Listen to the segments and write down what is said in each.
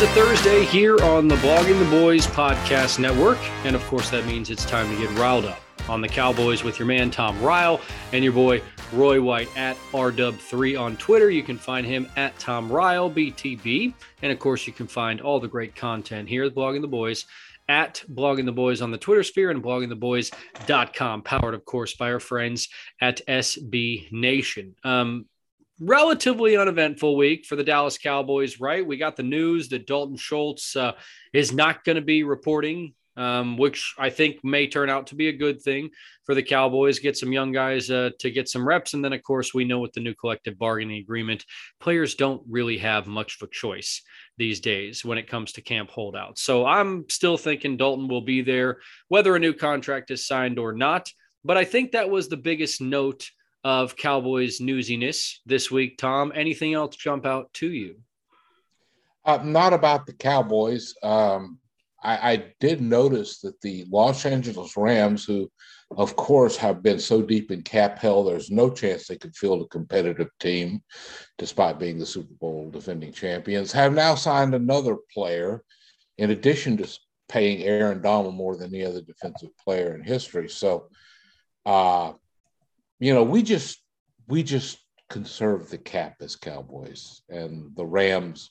It's a Thursday here on the Blogging the Boys podcast network. And of course, that means it's time to get riled up on the Cowboys with your man, Tom Ryle, and your boy, Roy White at RW3 on Twitter. You can find him at Tom Ryle, BTB. And of course, you can find all the great content here at Blogging the Boys at Blogging the Boys on the Twitter sphere and bloggingtheboys.com, powered, of course, by our friends at SB Nation. Um, relatively uneventful week for the Dallas Cowboys, right? We got the news that Dalton Schultz uh, is not going to be reporting, um, which I think may turn out to be a good thing for the Cowboys. Get some young guys uh, to get some reps. And then, of course, we know with the new collective bargaining agreement, players don't really have much of a choice these days when it comes to camp holdouts. So I'm still thinking Dalton will be there, whether a new contract is signed or not. But I think that was the biggest note of Cowboys newsiness this week. Tom, anything else jump out to you? Uh, not about the Cowboys. Um, I, I, did notice that the Los Angeles Rams, who, of course, have been so deep in cap hell, there's no chance they could field a competitive team, despite being the Super Bowl defending champions, have now signed another player, in addition to paying Aaron Donald more than any other defensive player in history. So, uh, you know, we just we just conserve the cap as Cowboys, and the Rams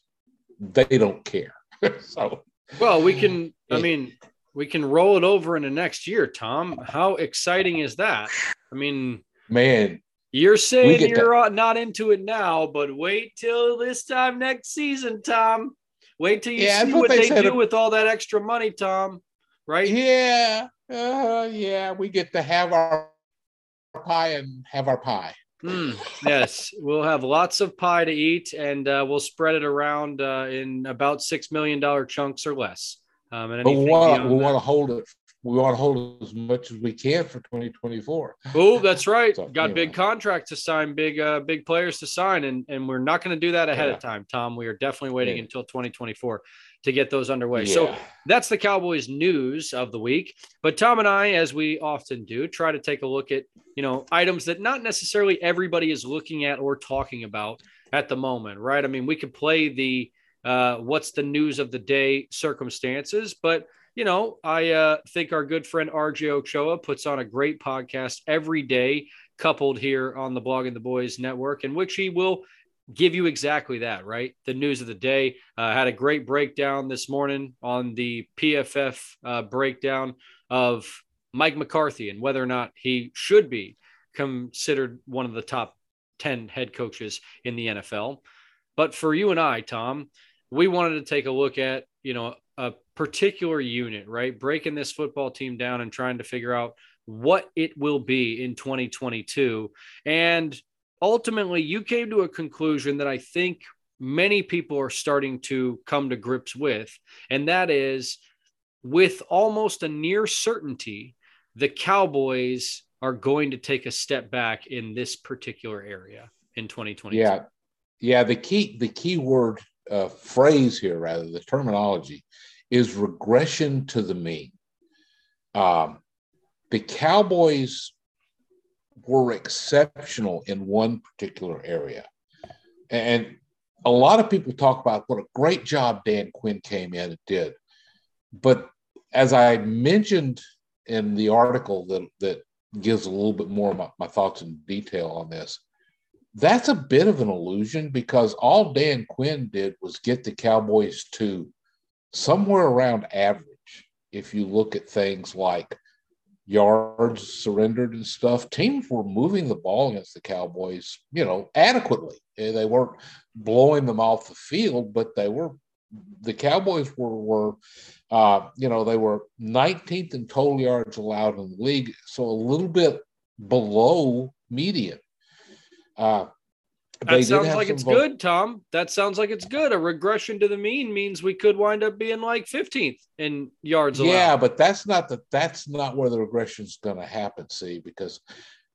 they don't care. so, well, we can. I mean, we can roll it over into next year, Tom. How exciting is that? I mean, man, you're saying you're to... not into it now, but wait till this time next season, Tom. Wait till you yeah, see what they, they do with all that extra money, Tom. Right? Yeah, uh, yeah. We get to have our pie and have our pie. Mm, yes, we'll have lots of pie to eat, and uh, we'll spread it around uh, in about six million dollar chunks or less. Um, and we want we want to hold it. We want to hold as much as we can for 2024. Oh, that's right. so, Got anyway. big contracts to sign, big uh, big players to sign, and and we're not going to do that ahead yeah. of time, Tom. We are definitely waiting yeah. until 2024 to get those underway. Yeah. So that's the Cowboys news of the week. But Tom and I, as we often do, try to take a look at, you know, items that not necessarily everybody is looking at or talking about at the moment, right? I mean, we could play the uh, what's the news of the day circumstances, but you know, I uh, think our good friend RJ Ochoa puts on a great podcast every day, coupled here on the Blogging the Boys network, in which he will give you exactly that, right? The news of the day. Uh, had a great breakdown this morning on the PFF uh, breakdown of Mike McCarthy and whether or not he should be considered one of the top 10 head coaches in the NFL. But for you and I, Tom, we wanted to take a look at, you know, a particular unit, right? Breaking this football team down and trying to figure out what it will be in 2022. And ultimately you came to a conclusion that I think many people are starting to come to grips with, and that is with almost a near certainty, the Cowboys are going to take a step back in this particular area in 2020. Yeah. Yeah. The key, the key word uh, phrase here, rather, the terminology is regression to the mean. Um, the Cowboys were exceptional in one particular area. And a lot of people talk about what a great job Dan Quinn came in and did. But as I mentioned in the article that, that gives a little bit more of my, my thoughts in detail on this, that's a bit of an illusion because all Dan Quinn did was get the Cowboys to somewhere around average. If you look at things like yards surrendered and stuff, teams were moving the ball against the Cowboys, you know, adequately. They weren't blowing them off the field, but they were the Cowboys were were uh, you know they were 19th in total yards allowed in the league, so a little bit below median. Uh, that sounds like it's good, Tom. That sounds like it's good. A regression to the mean means we could wind up being like 15th in yards allowed. Yeah, but that's not the that's not where the regression is going to happen. See, because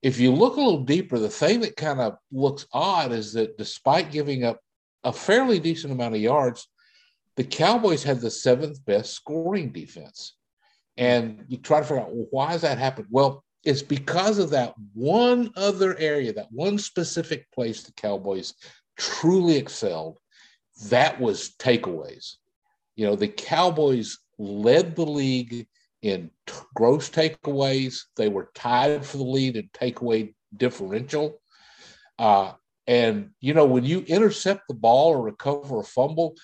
if you look a little deeper, the thing that kind of looks odd is that despite giving up a fairly decent amount of yards, the Cowboys had the seventh best scoring defense. And you try to figure out well, why has that happened? Well, it's because of that one other area, that one specific place the Cowboys truly excelled. That was takeaways. You know, the Cowboys led the league in t- gross takeaways. They were tied for the lead in takeaway differential. Uh, and, you know, when you intercept the ball or recover a fumble,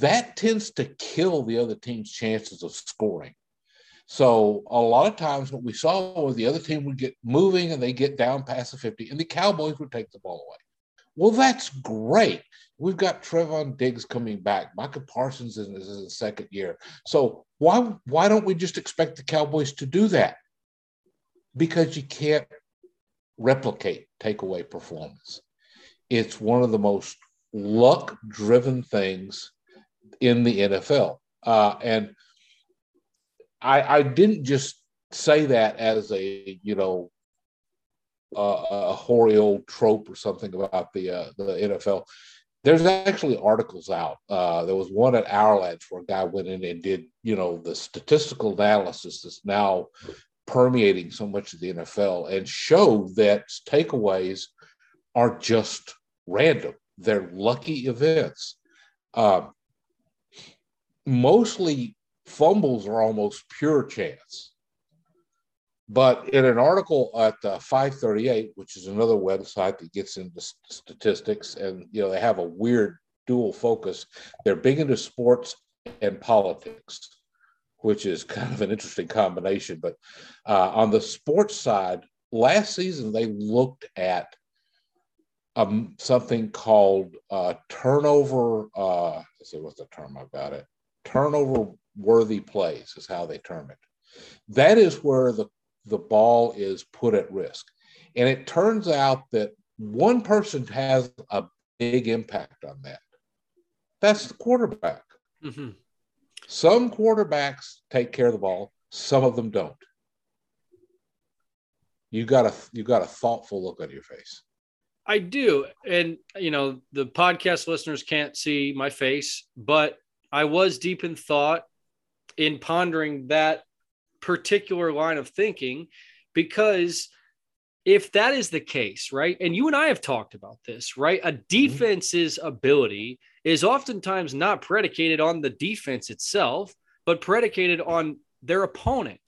that tends to kill the other team's chances of scoring. So a lot of times what we saw was the other team would get moving and they get down past the 50 and the Cowboys would take the ball away. Well, that's great. We've got Trevon Diggs coming back. Micah Parsons is in his second year. So why why don't we just expect the Cowboys to do that? Because you can't replicate takeaway performance. It's one of the most luck driven things in the NFL. Uh, and I, I didn't just say that as a you know uh, a hoary old trope or something about the uh, the NFL. There's actually articles out. Uh, there was one at our Hourlands where a guy went in and did you know the statistical analysis that's now permeating so much of the NFL and showed that takeaways are just random. They're lucky events. Uh, mostly fumbles are almost pure chance. But in an article at uh, 538, which is another website that gets into statistics, and you know they have a weird dual focus. They're big into sports and politics, which is kind of an interesting combination. But uh, on the sports side, last season they looked at um, something called uh, turnover. Uh, let's see what's the term about it. Turnover worthy plays is how they term it. That is where the, the ball is put at risk. And it turns out that one person has a big impact on that. That's the quarterback. Mm-hmm. Some quarterbacks take care of the ball, some of them don't. You got a you got a thoughtful look on your face. I do. And you know, the podcast listeners can't see my face, but I was deep in thought in pondering that particular line of thinking because if that is the case, right? And you and I have talked about this, right? A mm-hmm. defense's ability is oftentimes not predicated on the defense itself, but predicated on their opponent,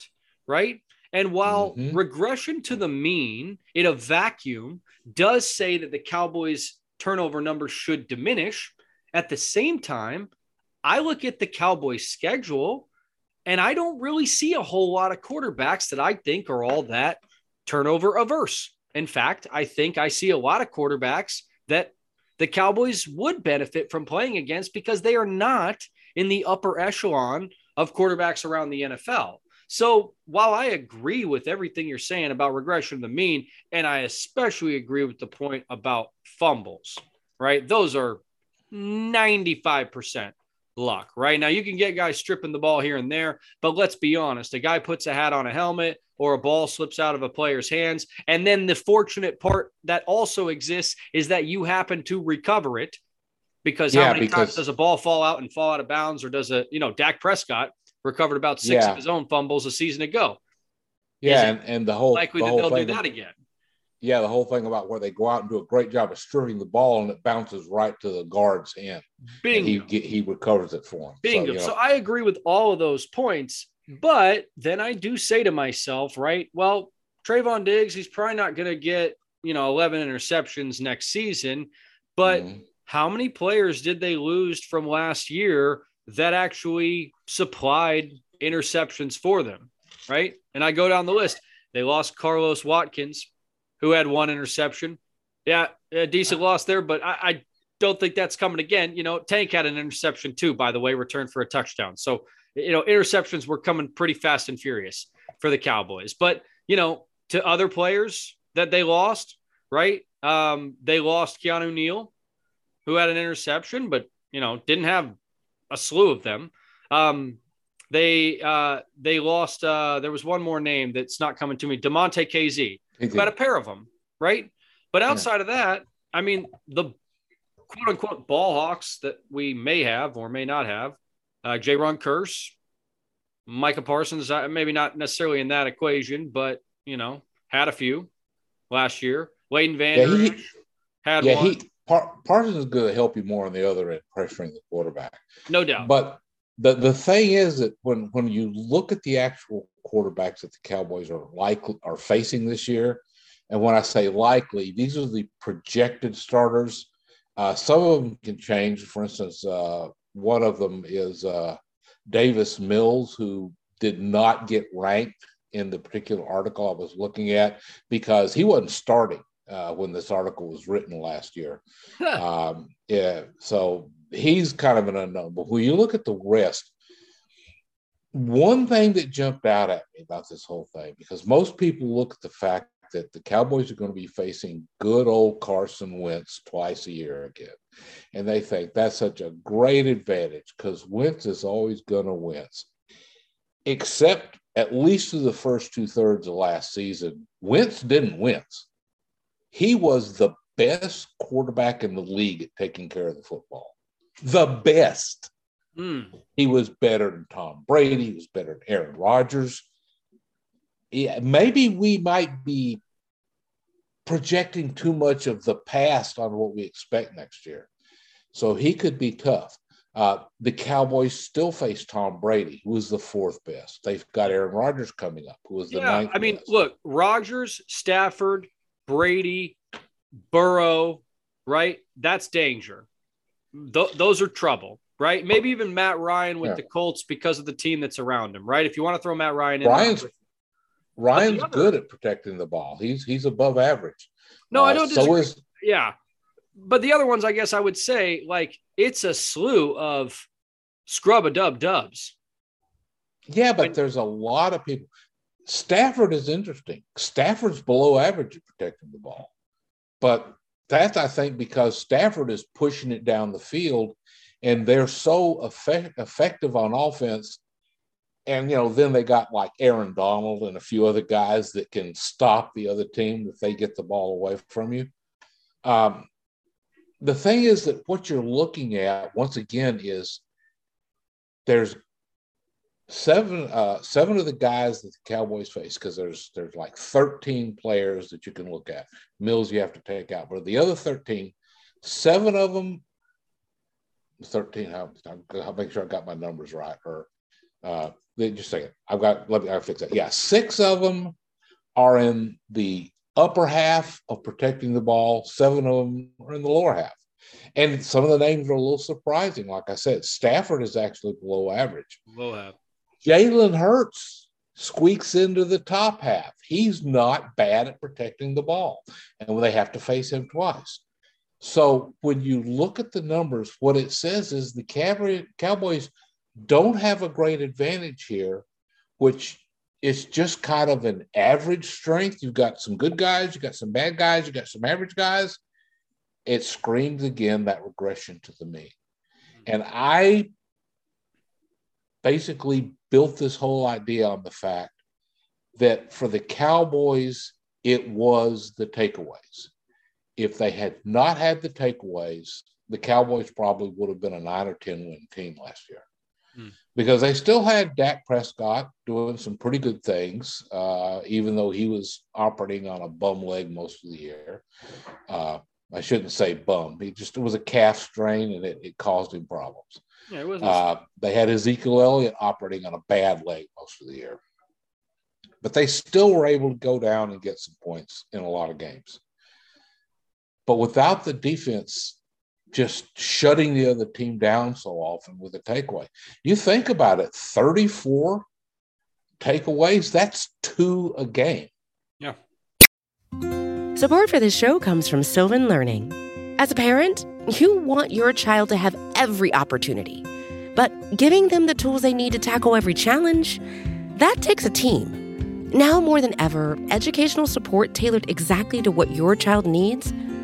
right? And while mm-hmm. regression to the mean in a vacuum does say that the Cowboys' turnover numbers should diminish, at the same time, I look at the Cowboys' schedule and I don't really see a whole lot of quarterbacks that I think are all that turnover averse. In fact, I think I see a lot of quarterbacks that the Cowboys would benefit from playing against because they are not in the upper echelon of quarterbacks around the NFL. So while I agree with everything you're saying about regression of the mean, and I especially agree with the point about fumbles, right? Those are 95% luck, right? Now you can get guys stripping the ball here and there, but let's be honest. A guy puts a hat on a helmet or a ball slips out of a player's hands. And then the fortunate part that also exists is that you happen to recover it because yeah, how many because... times does a ball fall out and fall out of bounds or does a, you know, Dak Prescott recovered about six yeah. of his own fumbles a season ago. Yeah. And, and, the whole likely the that they'll do that again. Yeah, the whole thing about where they go out and do a great job of stripping the ball and it bounces right to the guard's hand. Bingo. he he recovers it for him. Bingo. So, you know. so I agree with all of those points, but then I do say to myself, right? Well, Trevon Diggs, he's probably not going to get you know 11 interceptions next season, but mm-hmm. how many players did they lose from last year that actually supplied interceptions for them? Right, and I go down the list. They lost Carlos Watkins, who had one interception. Yeah, a decent loss there, but I, I don't think that's coming again. You know, Tank had an interception too, by the way, returned for a touchdown. So, you know, interceptions were coming pretty fast and furious for the Cowboys. But, you know, to other players that they lost, right? Um, they lost Keanu Neal, who had an interception, but, you know, didn't have a slew of them. Um, they uh, they lost. Uh, there was one more name that's not coming to me. Damontae Kazee, about a pair of them, right? But outside yeah. of that, I mean, the quote unquote ball hawks that we may have or may not have, uh, Jayron Kearse, Micah Parsons, uh, maybe not necessarily in that equation, but you know, had a few last year. Leighton Van yeah, he, had yeah, one. He, Par- Parsons is going to help you more on the other end, pressuring the quarterback. No doubt. But the the thing is that when when you look at the actual quarterbacks that the Cowboys are likely are facing this year, and when I say likely, these are the projected starters. Uh, some of them can change. For instance, uh, one of them is uh, Davis Mills, who did not get ranked in the particular article I was looking at because he wasn't starting uh, when this article was written last year. um, yeah, so he's kind of an unknown. But when you look at the rest, one thing that jumped out at me about this whole thing, because most people look at the fact that the Cowboys are going to be facing good old Carson Wentz twice a year again. And they think that's such a great advantage because Wentz is always going to win. Except at least through the first two thirds of last season, Wentz didn't win. He was the best quarterback in the league at taking care of the football. The best. Mm. He was better than Tom Brady. He was better than Aaron Rodgers. Yeah, maybe we might be projecting too much of the past on what we expect next year. So he could be tough. Uh, the Cowboys still face Tom Brady, who is the fourth best. They've got Aaron Rodgers coming up, who is the yeah, ninth. I mean, best. look, Rodgers, Stafford, Brady, Burrow, right? That's danger. Th- those are trouble, right? Maybe even Matt Ryan with yeah. the Colts because of the team that's around him, right? If you want to throw Matt Ryan in, Ryan's Ryan's good at protecting the ball. He's he's above average. No, uh, I don't. Disagree. So is yeah, but the other ones, I guess I would say, like it's a slew of scrub a dub dubs. Yeah, but there's a lot of people. Stafford is interesting. Stafford's below average at protecting the ball, but that's I think because Stafford is pushing it down the field, and they're so effect- effective on offense. And you know, then they got like Aaron Donald and a few other guys that can stop the other team if they get the ball away from you. Um, the thing is that what you're looking at once again is there's seven uh, seven of the guys that the Cowboys face because there's there's like 13 players that you can look at. Mills you have to take out, but the other 13, seven of them, 13. I'll, I'll make sure I got my numbers right. Or uh, just a second, I've got let me I'll fix that. Yeah, six of them are in the upper half of protecting the ball. Seven of them are in the lower half. And some of the names are a little surprising. Like I said, Stafford is actually below average. Below half. Jalen Hurts squeaks into the top half. He's not bad at protecting the ball, and they have to face him twice. So when you look at the numbers, what it says is the Cowboys don't have a great advantage here, which it's just kind of an average strength. You've got some good guys, you've got some bad guys, you've got some average guys. It screams again that regression to the mean. And I basically built this whole idea on the fact that for the Cowboys, it was the takeaways. If they had not had the takeaways, the Cowboys probably would have been a nine or 10 win team last year. hmm. because they still had Dak Prescott doing some pretty good things, uh, even though he was operating on a bum leg most of the year. Uh, I shouldn't say bum. He just it was a calf strain and it, it caused him problems. Yeah. Uh, they had Ezekiel Elliott operating on a bad leg most of the year, but they still were able to go down and get some points in a lot of games. But without the defense just shutting the other team down so often with a takeaway, you think about it 34 takeaways, that's two a game. Yeah. Support for this show comes from Sylvan Learning. As a parent, you want your child to have every opportunity, but giving them the tools they need to tackle every challenge, that takes a team. Now more than ever, educational support tailored exactly to what your child needs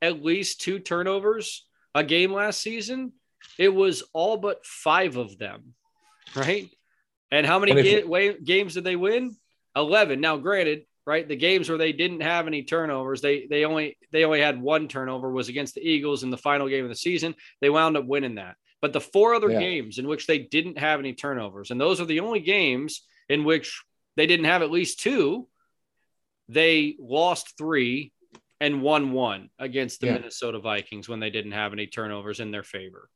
at least two turnovers a game last season? It was all but five of them, right? And how many ga- games did they win? Eleven. Now, granted, right, the games where they didn't have any turnovers, they they only they only had one turnover was against the Eagles in the final game of the season. They wound up winning that. But the four other yeah. games in which they didn't have any turnovers, and those are the only games in which they didn't have at least two, they lost three and won one against the yeah. Minnesota Vikings when they didn't have any turnovers in their favor.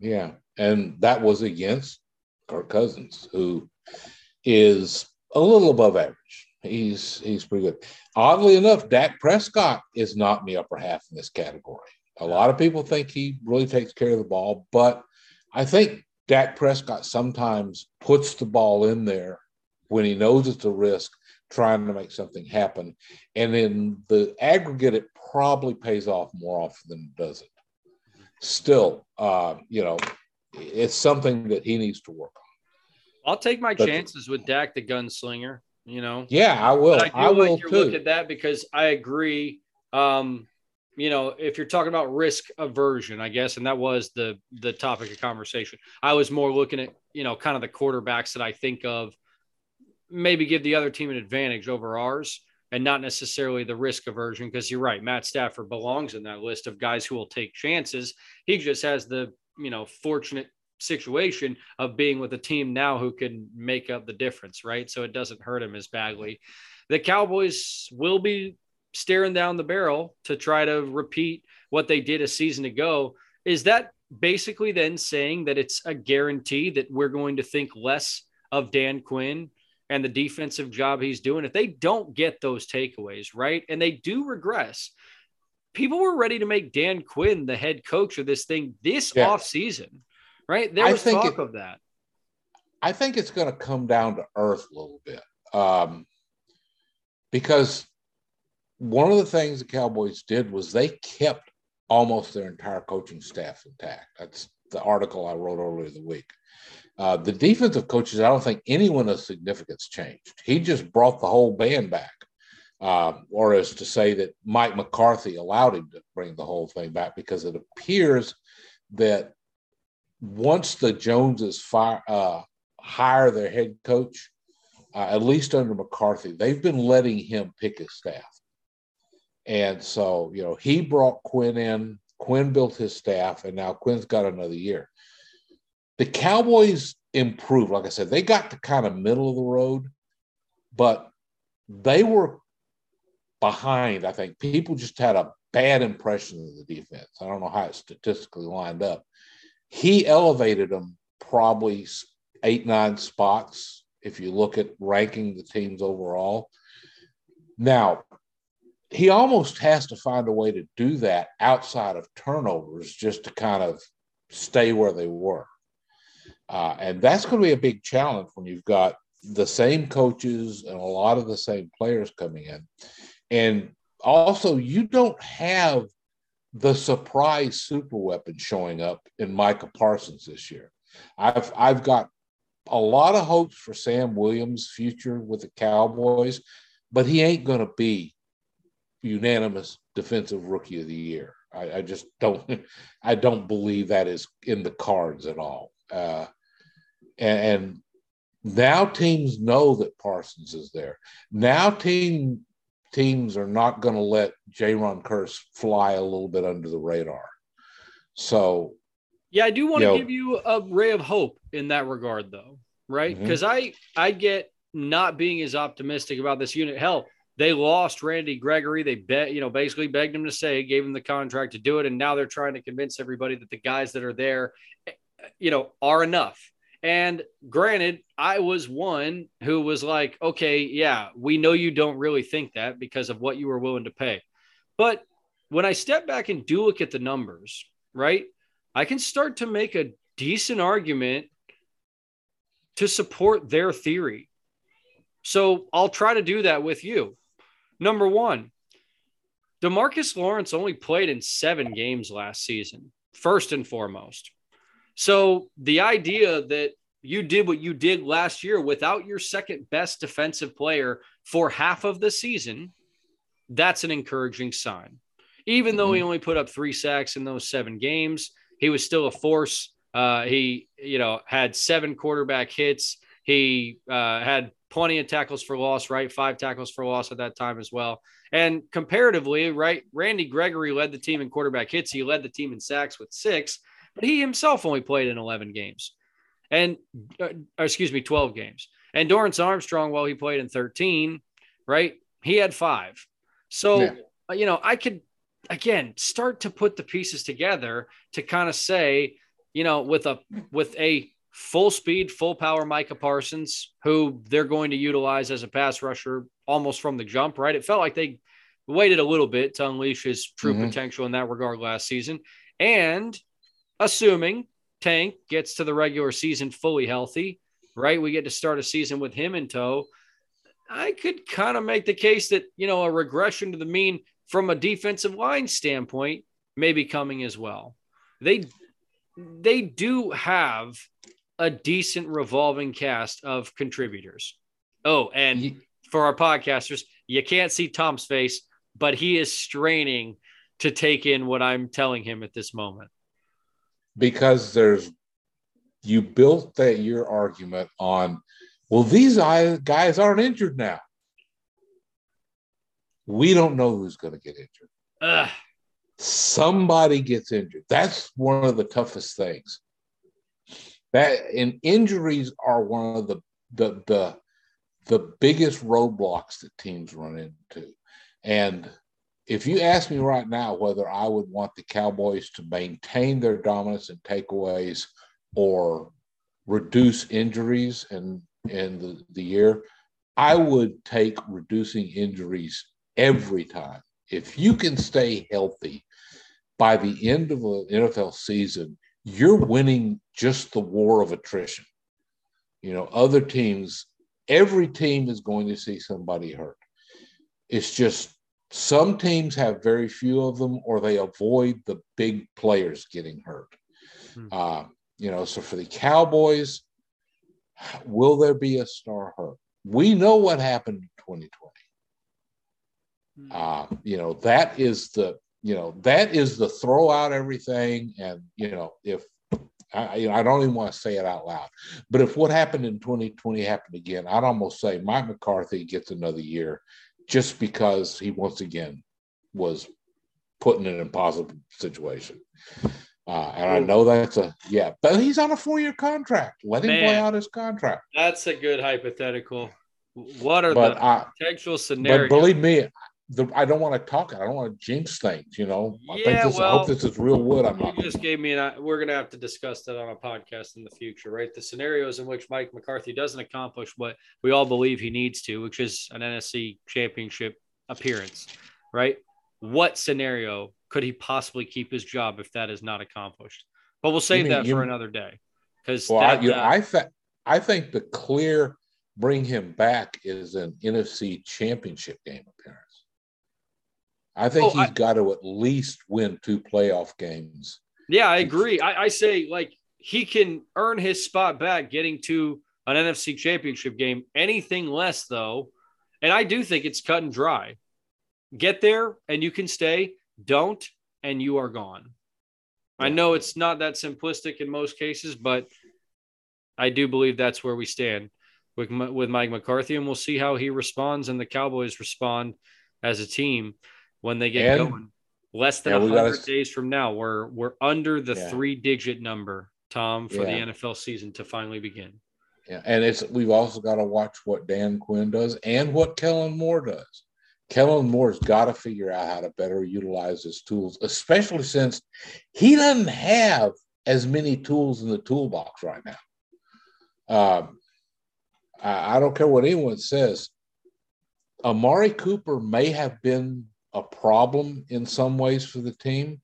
Yeah. And that was against Kirk Cousins, who is a little above average. He's he's pretty good. Oddly enough, Dak Prescott is not in the upper half in this category. A lot of people think he really takes care of the ball, but I think Dak Prescott sometimes puts the ball in there when he knows it's a risk, trying to make something happen. And in the aggregate, it probably pays off more often than it doesn't still, uh, you know, it's something that he needs to work on. I'll take my but, chances with Dak the gunslinger. You know, yeah, I will. I, I will too. Look at that because I agree. Um, you know, if you're talking about risk aversion, I guess, and that was the the topic of conversation. I was more looking at you know kind of the quarterbacks that I think of maybe give the other team an advantage over ours and not necessarily the risk aversion because you're right matt stafford belongs in that list of guys who will take chances. He just has the you know fortunate situation of being with a team now who can make up the difference right? So it doesn't hurt him as badly. The cowboys will be staring down the barrel to try to repeat what they did a season ago. Is that basically then saying that it's a guarantee that we're going to think less of dan quinn and the defensive job he's doing, if they don't get those takeaways, right, and they do regress, people were ready to make Dan Quinn the head coach of this thing this yeah. off season, right? There was talk it, of that. I think it's going to come down to earth a little bit um, because one of the things the Cowboys did was they kept almost their entire coaching staff intact. That's the article I wrote earlier the week. Uh, the defensive coaches, I don't think anyone of significance changed. He just brought the whole band back, uh, or as to say that Mike McCarthy allowed him to bring the whole thing back because it appears that once the Joneses fire, uh, hire their head coach, uh, at least under McCarthy, they've been letting him pick his staff. And so, you know, he brought Quinn in, Quinn built his staff, and now Quinn's got another year the Cowboys improved. Like I said, they got to kind of middle of the road, but they were behind. I think people just had a bad impression of the defense. I don't know how it statistically lined up. He elevated them probably eight, nine spots if you look at ranking the teams overall. Now, he almost has to find a way to do that outside of turnovers just to kind of stay where they were. Uh, and that's going to be a big challenge when you've got the same coaches and a lot of the same players coming in. And also, you don't have the surprise super weapon showing up in Micah Parsons this year. I've I've got a lot of hopes for Sam Williams' future with the Cowboys, but he ain't going to be unanimous defensive rookie of the year. I, I, just don't I don't believe that is in the cards at all. Uh, and, and now teams know that Parsons is there. Now team teams are not going to let Jayron Kearse fly a little bit under the radar. So, yeah, I do want to give you a ray of hope in that regard, though, right? Because mm-hmm. I I get not being as optimistic about this unit. Hell, they lost Randy Gregory. They bet, you know, basically begged him to stay, gave him the contract to do it, and now they're trying to convince everybody that the guys that are there, you know, are enough. And granted, I was one who was like, okay, yeah, we know you don't really think that because of what you were willing to pay. But when I step back and do look at the numbers, right, I can start to make a decent argument to support their theory. So I'll try to do that with you. Number one, Demarcus Lawrence only played in seven games last season, first and foremost. So the idea that you did what you did last year without your second best defensive player for half of the season, that's an encouraging sign. Even though he mm-hmm. only put up three sacks in those seven games, he was still a force. Uh, he, you know, had seven quarterback hits. He uh, had plenty of tackles for loss, right? Five tackles for loss at that time as well. And comparatively, right, Randy Gregory led the team in quarterback hits. He led the team in sacks with six but he himself only played in 11 games and uh, excuse me 12 games and dorance armstrong while he played in 13 right he had five so yeah. Uh, you know i could again start to put the pieces together to kind of say you know with a with a full speed full power micah parsons who they're going to utilize as a pass rusher almost from the jump right it felt like they waited a little bit to unleash his true mm-hmm. potential in that regard last season and assuming Tank gets to the regular season fully healthy, right? We get to start a season with him in tow. I could kind of make the case that, you know, a regression to the mean from a defensive line standpoint may be coming as well. They they do have a decent revolving cast of contributors. Oh, and for our podcasters, you can't see Tom's face, but he is straining to take in what I'm telling him at this moment. Because there's you built that your argument on well these guys aren't injured now. We don't know who's going to get injured. Ugh. somebody gets injured. That's one of the toughest things that and injuries are one of the the the, the biggest roadblocks that teams run into and if you ask me right now whether I would want the Cowboys to maintain their dominance and takeaways or reduce injuries in, in the, the year, I would take reducing injuries every time. If you can stay healthy by the end of an NFL season, you're winning just the war of attrition. You know, other teams, every team is going to see somebody hurt. It's just some teams have very few of them, or they avoid the big players getting hurt. Hmm. Uh, you know, so for the Cowboys, will there be a star hurt? We know what happened in 2020. Hmm. Uh, you know, that is the you know that is the throw out everything, and you know if I, you know, I don't even want to say it out loud. But if what happened in 2020 happened again, I'd almost say Mike McCarthy gets another year just because he once again was put in an impossible situation. Uh, and I know that's a yeah, but he's on a four-year contract. Let him Man, play out his contract. That's a good hypothetical. What are but the I, potential scenarios? But believe me, the, I don't want to talk. I don't want to jinx things. You know. I yeah, this, well, I hope this is real wood. I'm you not. just gave me an. We're gonna have to discuss that on a podcast in the future, right? The scenarios in which Mike McCarthy doesn't accomplish what we all believe he needs to, which is an NFC Championship appearance, right? What scenario could he possibly keep his job if that is not accomplished? But we'll save mean, that for another day. Because well, I, you uh, know, I, th- I think the clear bring him back is an NFC championship game appearance. I think oh, he's got to at least win two playoff games. Yeah, I agree. I, I, say like he can earn his spot back getting to an NFC championship game. Anything less, though, and I do think it's cut and dry. Get there and you can stay. Don't and you are gone. I know it's not that simplistic in most cases, but I do believe that's where we stand with with Mike McCarthy, and we'll see how he responds and the Cowboys respond as a team when they get and, going. Less than yeah, 100 gotta, days from now, we're we're under the yeah. three digit number, Tom, for yeah. the NFL season to finally begin. Yeah, and it's we've also got to watch what Dan Quinn does and what Kellen Moore does. Kellen Moore's got to figure out how to better utilize his tools, especially since he doesn't have as many tools in the toolbox right now. Um, I, I don't care what anyone says. Amari Cooper may have been a problem in some ways for the team,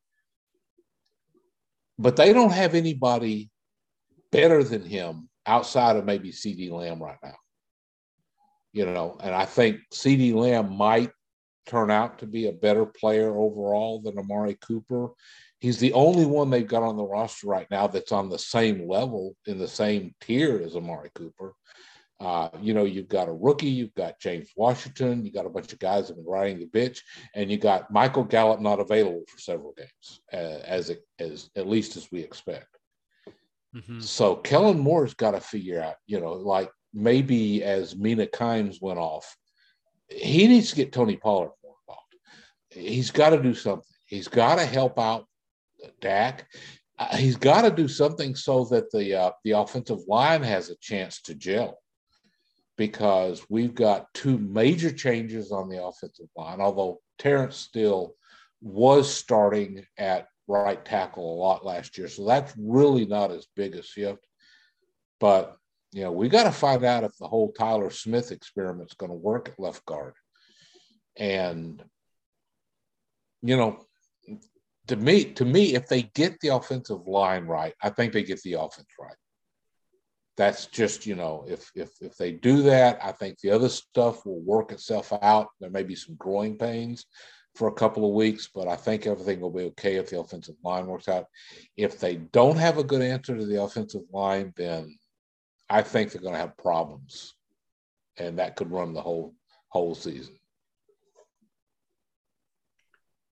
but they don't have anybody better than him outside of maybe CeeDee Lamb right now. You know, and I think CeeDee Lamb might turn out to be a better player overall than Amari Cooper. He's the only one they've got on the roster right now that's on the same level in the same tier as Amari Cooper. Uh, you know, you've got a rookie, you've got James Washington, you got a bunch of guys that have been riding the bitch, and you got Michael Gallup not available for several games, uh, as it, as at least as we expect. Mm-hmm. So Kellen Moore's got to figure out, you know, like maybe as Mina Kimes went off, he needs to get Tony Pollard more involved. He's got to do something. He's got to help out Dak. Uh, he's got to do something so that the uh, the offensive line has a chance to gel because we've got two major changes on the offensive line, although Terence Steele was starting at right tackle a lot last year. So that's really not as big a shift. But, you know, we got to find out if the whole Tyler Smith experiment is going to work at left guard. And, you know, to me, to me, if they get the offensive line right, I think they get the offense right that's just you know if if if they do that i think the other stuff will work itself out. There may be some growing pains for a couple of weeks but i think everything will be okay if the offensive line works out. If they don't have a good answer to the offensive line then i think they're going to have problems and that could run the whole whole season.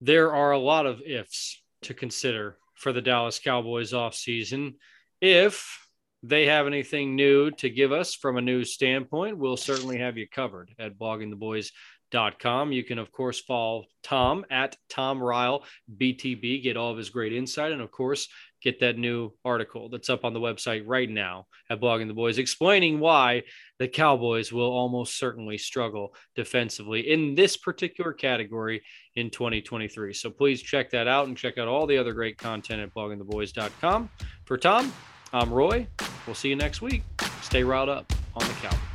There are a lot of ifs to consider for the dallas cowboys off season if they have anything new to give us from a news standpoint, we'll certainly have you covered at bloggingtheboys.com. You can, of course, follow Tom at Tom Ryle BTB, get all of his great insight, and of course, get that new article that's up on the website right now at Blogging the Boys, explaining why the Cowboys will almost certainly struggle defensively in this particular category in 2023. So please check that out and check out all the other great content at bloggingtheboys.com. For Tom, I'm Roy. We'll see you next week. Stay riled up on the Cowboys.